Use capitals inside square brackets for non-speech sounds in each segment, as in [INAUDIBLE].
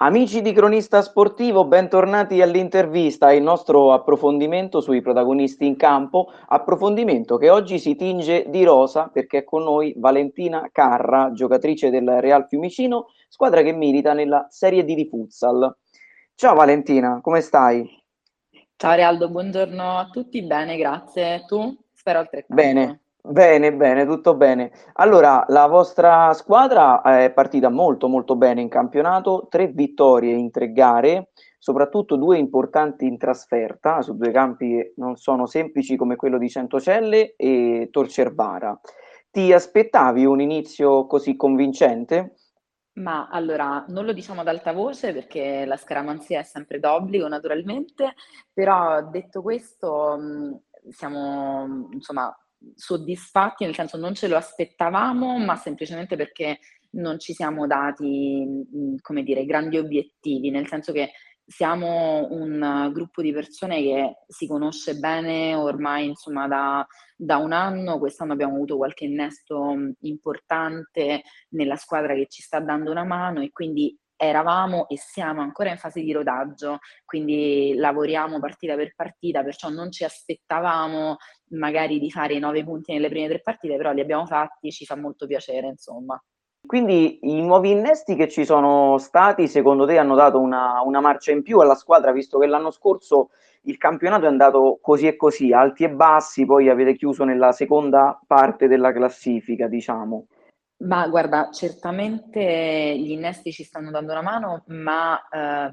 Amici di Cronista Sportivo, bentornati all'intervista, il nostro approfondimento sui protagonisti in campo, approfondimento che oggi si tinge di rosa perché è con noi Valentina Carra, giocatrice del Real Fiumicino, squadra che milita nella Serie D di futsal. Ciao Valentina, come stai? Ciao Realdo, buongiorno a tutti, bene, grazie. Tu? Spero altrettanto. Bene, Bene, bene, tutto bene. Allora, la vostra squadra è partita molto, molto bene in campionato, tre vittorie in tre gare, soprattutto due importanti in trasferta, su due campi che non sono semplici come quello di Centocelle e Torcervara. Ti aspettavi un inizio così convincente? Ma allora, non lo diciamo ad alta voce perché la scaramanzia è sempre d'obbligo, naturalmente, però detto questo, mh, siamo insomma soddisfatti, nel senso non ce lo aspettavamo, ma semplicemente perché non ci siamo dati, mhmm, come dire, grandi obiettivi, nel senso che siamo un gruppo di persone che si conosce bene ormai insomma da, da un anno, quest'anno abbiamo avuto qualche innesto importante nella squadra che ci sta dando una mano e quindi eravamo e siamo ancora in fase di rodaggio, quindi lavoriamo partita per partita, perciò non ci aspettavamo magari di fare i nove punti nelle prime tre partite, però li abbiamo fatti, ci fa molto piacere, insomma. Quindi i nuovi innesti che ci sono stati, secondo te, hanno dato una, una marcia in più alla squadra, visto che l'anno scorso il campionato è andato così e così, alti e bassi, poi avete chiuso nella seconda parte della classifica, diciamo. Ma guarda, certamente gli innesti ci stanno dando una mano, ma eh,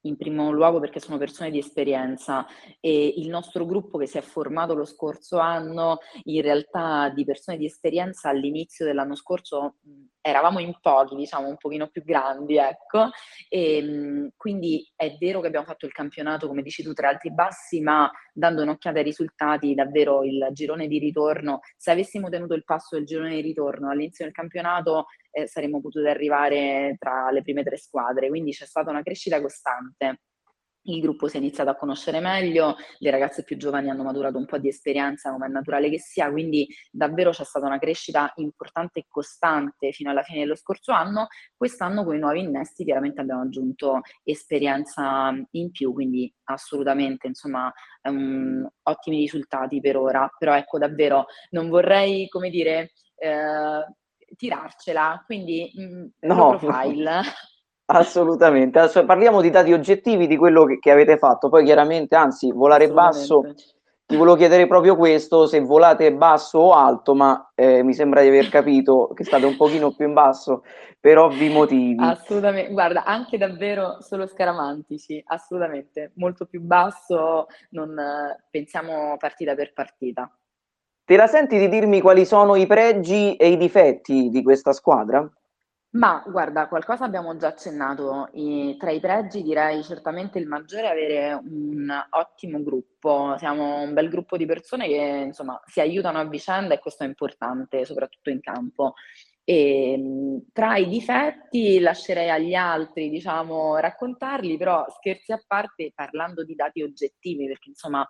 in primo luogo perché sono persone di esperienza e il nostro gruppo che si è formato lo scorso anno, in realtà di persone di esperienza all'inizio dell'anno scorso eravamo in pochi, diciamo un pochino più grandi, ecco, e quindi è vero che abbiamo fatto il campionato, come dici tu, tra alti e bassi, ma dando un'occhiata ai risultati, davvero il girone di ritorno, se avessimo tenuto il passo del girone di ritorno all'inizio del campionato eh, saremmo potuti arrivare tra le prime tre squadre, quindi c'è stata una crescita costante il gruppo si è iniziato a conoscere meglio, le ragazze più giovani hanno maturato un po' di esperienza, come è naturale che sia, quindi davvero c'è stata una crescita importante e costante fino alla fine dello scorso anno. Quest'anno con i nuovi innesti chiaramente abbiamo aggiunto esperienza in più, quindi assolutamente insomma um, ottimi risultati per ora, però ecco davvero non vorrei, come dire, eh, tirarcela, quindi mh, mm, no. profile. [LAUGHS] Assolutamente, adesso parliamo di dati oggettivi di quello che, che avete fatto, poi chiaramente, anzi, volare basso, ti volevo chiedere proprio questo, se volate basso o alto, ma eh, mi sembra di aver capito che state un pochino più in basso per ovvi motivi. Assolutamente, guarda, anche davvero solo scaramantici, assolutamente, molto più basso, non pensiamo partita per partita. Te la senti di dirmi quali sono i pregi e i difetti di questa squadra? Ma guarda, qualcosa abbiamo già accennato. I, tra i pregi direi certamente il maggiore è avere un ottimo gruppo. Siamo un bel gruppo di persone che insomma si aiutano a vicenda e questo è importante, soprattutto in campo. E, ehm, tra i difetti lascerei agli altri, diciamo, raccontarli, però scherzi a parte, parlando di dati oggettivi, perché insomma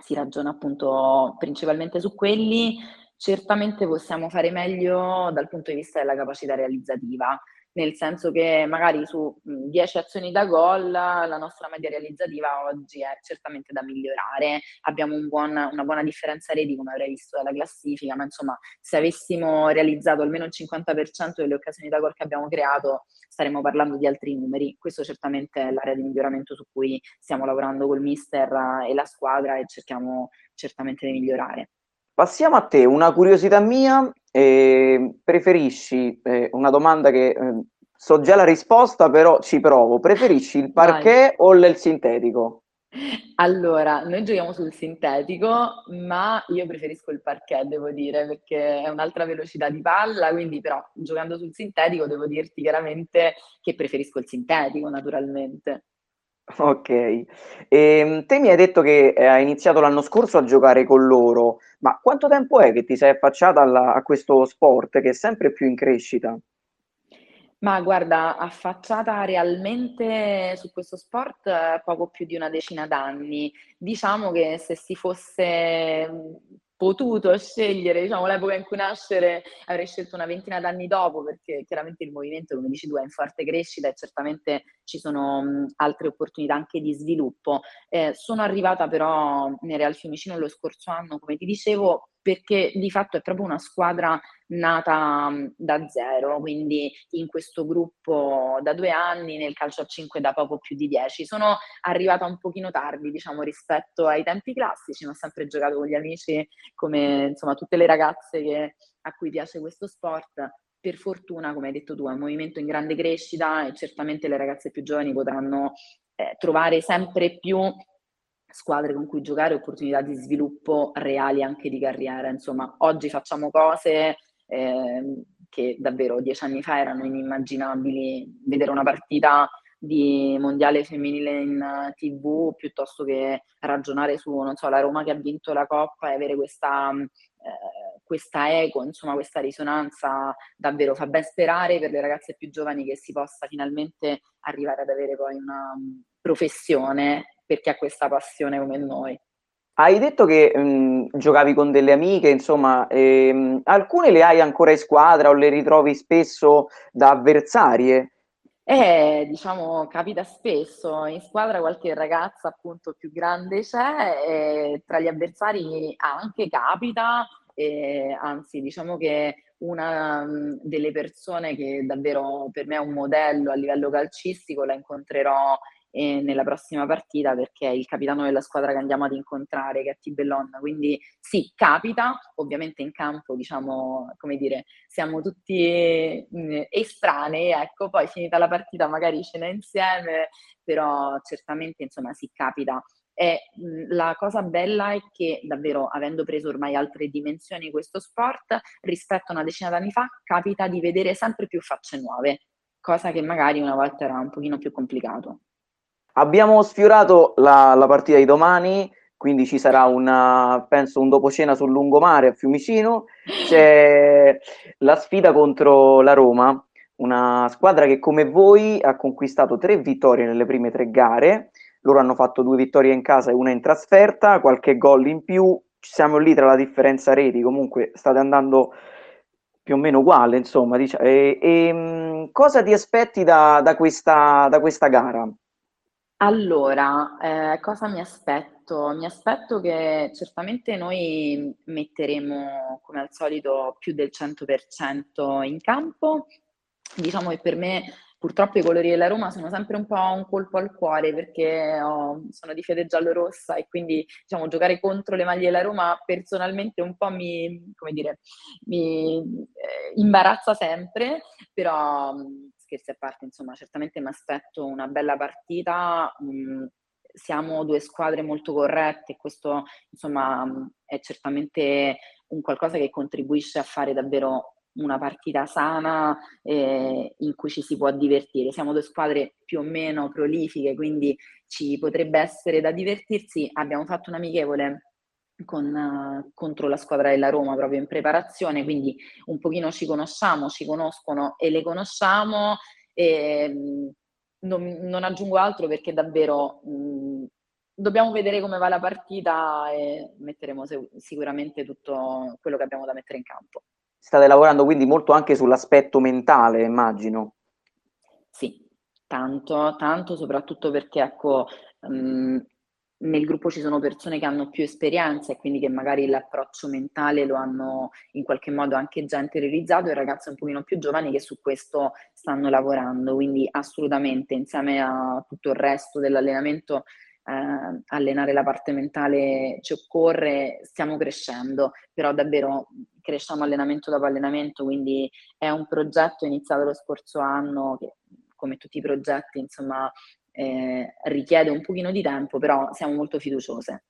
si ragiona appunto principalmente su quelli, certamente possiamo fare meglio dal punto di vista della capacità realizzativa, nel senso che magari su 10 azioni da gol la nostra media realizzativa oggi è certamente da migliorare, abbiamo un buon, una buona differenza reti come avrei visto dalla classifica, ma insomma se avessimo realizzato almeno il 50% delle occasioni da gol che abbiamo creato staremmo parlando di altri numeri, questo certamente è l'area di miglioramento su cui stiamo lavorando col mister e la squadra e cerchiamo certamente di migliorare. Passiamo a te, una curiosità mia, eh, preferisci, eh, una domanda che eh, so già la risposta, però ci provo, preferisci il parquet Vai. o il sintetico? Allora, noi giochiamo sul sintetico, ma io preferisco il parquet, devo dire, perché è un'altra velocità di palla, quindi però giocando sul sintetico devo dirti chiaramente che preferisco il sintetico, naturalmente. Ok, ehm, te mi hai detto che eh, hai iniziato l'anno scorso a giocare con loro, ma quanto tempo è che ti sei affacciata alla- a questo sport che è sempre più in crescita? Ma guarda, affacciata realmente su questo sport eh, poco più di una decina d'anni. Diciamo che se si fosse potuto scegliere, diciamo, l'epoca in cui nascere, avrei scelto una ventina d'anni dopo, perché chiaramente il movimento, come dici tu, è in forte crescita e certamente ci sono mh, altre opportunità anche di sviluppo. Eh, sono arrivata però nel Real Fiumicino lo scorso anno, come ti dicevo, perché di fatto è proprio una squadra nata da zero, quindi in questo gruppo da due anni, nel calcio a 5 da poco più di dieci. Sono arrivata un pochino tardi, diciamo, rispetto ai tempi classici, ma ho sempre giocato con gli amici come insomma tutte le ragazze che, a cui piace questo sport. Per fortuna, come hai detto tu, è un movimento in grande crescita e certamente le ragazze più giovani potranno eh, trovare sempre più squadre con cui giocare, opportunità di sviluppo reali anche di carriera. Insomma, oggi facciamo cose eh, che davvero dieci anni fa erano inimmaginabili. Vedere una partita di mondiale femminile in tv piuttosto che ragionare su, non so, la Roma che ha vinto la Coppa e avere questa, eh, questa eco, insomma, questa risonanza davvero fa ben sperare per le ragazze più giovani che si possa finalmente arrivare ad avere poi una professione per chi ha questa passione come noi. Hai detto che mh, giocavi con delle amiche, insomma, ehm, alcune le hai ancora in squadra o le ritrovi spesso da avversarie? Eh, diciamo, capita spesso, in squadra qualche ragazza appunto più grande c'è, e tra gli avversari anche capita, e, anzi diciamo che una delle persone che davvero per me è un modello a livello calcistico la incontrerò eh, nella prossima partita perché è il capitano della squadra che andiamo ad incontrare, che è Tibellon. Quindi sì, capita, ovviamente in campo, diciamo, come dire, siamo tutti mh, mm, estranei, ecco, poi finita la partita magari cena insieme, però certamente, insomma, sì, capita. E mh, la cosa bella è che davvero, avendo preso ormai altre dimensioni questo sport, rispetto a una decina d'anni fa, capita di vedere sempre più facce nuove, cosa che magari una volta era un pochino più complicato. Abbiamo sfiorato la, la, partita di domani, quindi ci sarà una, penso un dopo cena sul lungomare a Fiumicino. C'è la sfida contro la Roma, una squadra che come voi ha conquistato tre vittorie nelle prime tre gare. Loro hanno fatto due vittorie in casa e una in trasferta, qualche gol in più. Siamo lì tra la differenza reti, comunque state andando più o meno uguale, insomma. Diciamo. E, e, cosa ti aspetti da, da, questa, da questa gara? Allora, eh, cosa mi aspetto? Mi aspetto che certamente noi metteremo, come al solito, più del 100% in campo. Diciamo che per me purtroppo i colori della Roma sono sempre un po' un colpo al cuore perché oh, sono di fede giallorossa e quindi diciamo, giocare contro le maglie della Roma personalmente un po' mi, come dire, mi eh, imbarazza sempre, però scherzi a parte, insomma, certamente mi aspetto una bella partita. Mh, siamo due squadre molto corrette questo, insomma, è certamente un qualcosa che contribuisce a fare davvero una partita sana eh, in cui ci si può divertire. Siamo due squadre più o meno prolifiche, quindi ci potrebbe essere da divertirsi. Abbiamo fatto un amichevole con, uh, contro la squadra della Roma proprio in preparazione, quindi un pochino ci conosciamo, ci conoscono e le conosciamo. E, mh, non, non, aggiungo altro perché davvero mh, dobbiamo vedere come va la partita e metteremo se- sicuramente tutto quello che abbiamo da mettere in campo. State lavorando quindi molto anche sull'aspetto mentale, immagino. Sì, tanto, tanto soprattutto perché ecco, mh, nel gruppo ci sono persone che hanno più esperienza e quindi che magari l'approccio mentale lo hanno in qualche modo anche già interiorizzato e ragazzi un pochino più giovani che su questo stanno lavorando, quindi assolutamente insieme a tutto il resto dell'allenamento eh, allenare la parte mentale ci occorre, stiamo crescendo, però davvero cresciamo allenamento dopo allenamento, quindi è un progetto iniziato lo scorso anno che come tutti i progetti, insomma, eh, richiede un pochino di tempo, però siamo molto fiduciose.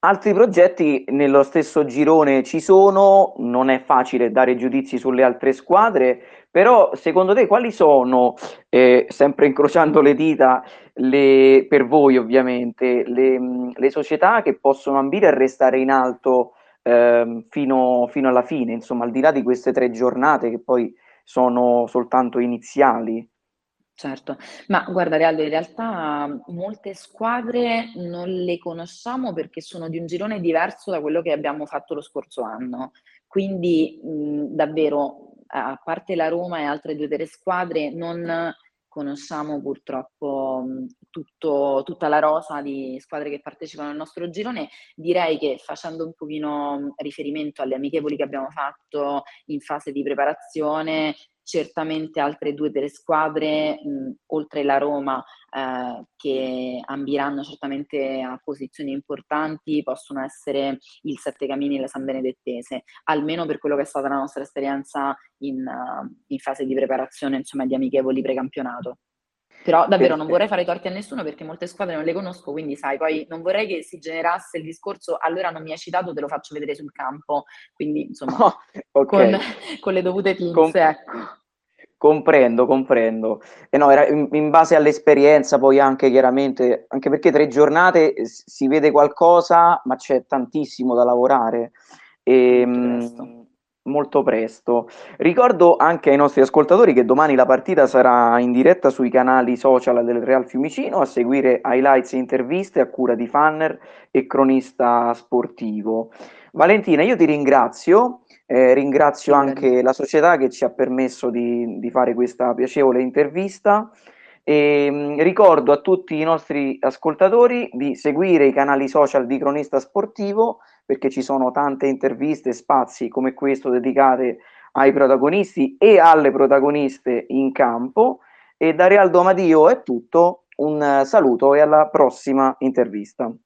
Altri progetti nello stesso girone ci sono, non è facile dare giudizi sulle altre squadre, però secondo te quali sono, eh, sempre incrociando le dita, le, per voi ovviamente, le, le, società che possono ambire a restare in alto eh, fino, fino alla fine, insomma al di là di queste tre giornate che poi sono soltanto iniziali? Certo, ma guarda Real, in realtà molte squadre non le conosciamo perché sono di un girone diverso da quello che abbiamo fatto lo scorso anno. Quindi mh, davvero, a parte la Roma e altre due tre squadre, non conosciamo purtroppo tutto, tutta la rosa di squadre che partecipano al nostro girone. Direi che facendo un pochino riferimento alle amichevoli che abbiamo fatto in fase di preparazione, certamente altre due delle squadre, mh, oltre la Roma, eh, che ambiranno certamente a posizioni importanti, possono essere il Sette Camini e la San Benedettese, almeno per quello che è stata la nostra esperienza in, uh, in fase di preparazione, insomma, di amichevoli precampionato. Però davvero non vorrei fare torti a nessuno perché molte squadre non le conosco, quindi sai, poi non vorrei che si generasse il discorso allora non mi hai citato, te lo faccio vedere sul campo. Quindi, insomma, oh, [LAUGHS] okay. con, con, le dovute pinze, Com- ecco. Comprendo, comprendo. E no, era in, in, base all'esperienza, poi anche chiaramente, anche perché tre giornate si vede qualcosa, ma c'è tantissimo da lavorare. E, ehm, molto presto. Ricordo anche ai nostri ascoltatori che domani la partita sarà in diretta sui canali social del Real Fiumicino a seguire highlights e interviste a cura di Fanner e cronista sportivo. Valentina, io ti ringrazio, eh, ringrazio sì, anche bene. la società che ci ha permesso di, di fare questa piacevole intervista. E, mh, ricordo a tutti i nostri ascoltatori di seguire i canali social di Cronista Sportivo perché ci sono tante interviste, spazi come questo dedicate ai protagonisti e alle protagoniste in campo. E da Realdo Amadio è tutto, un saluto e alla prossima intervista.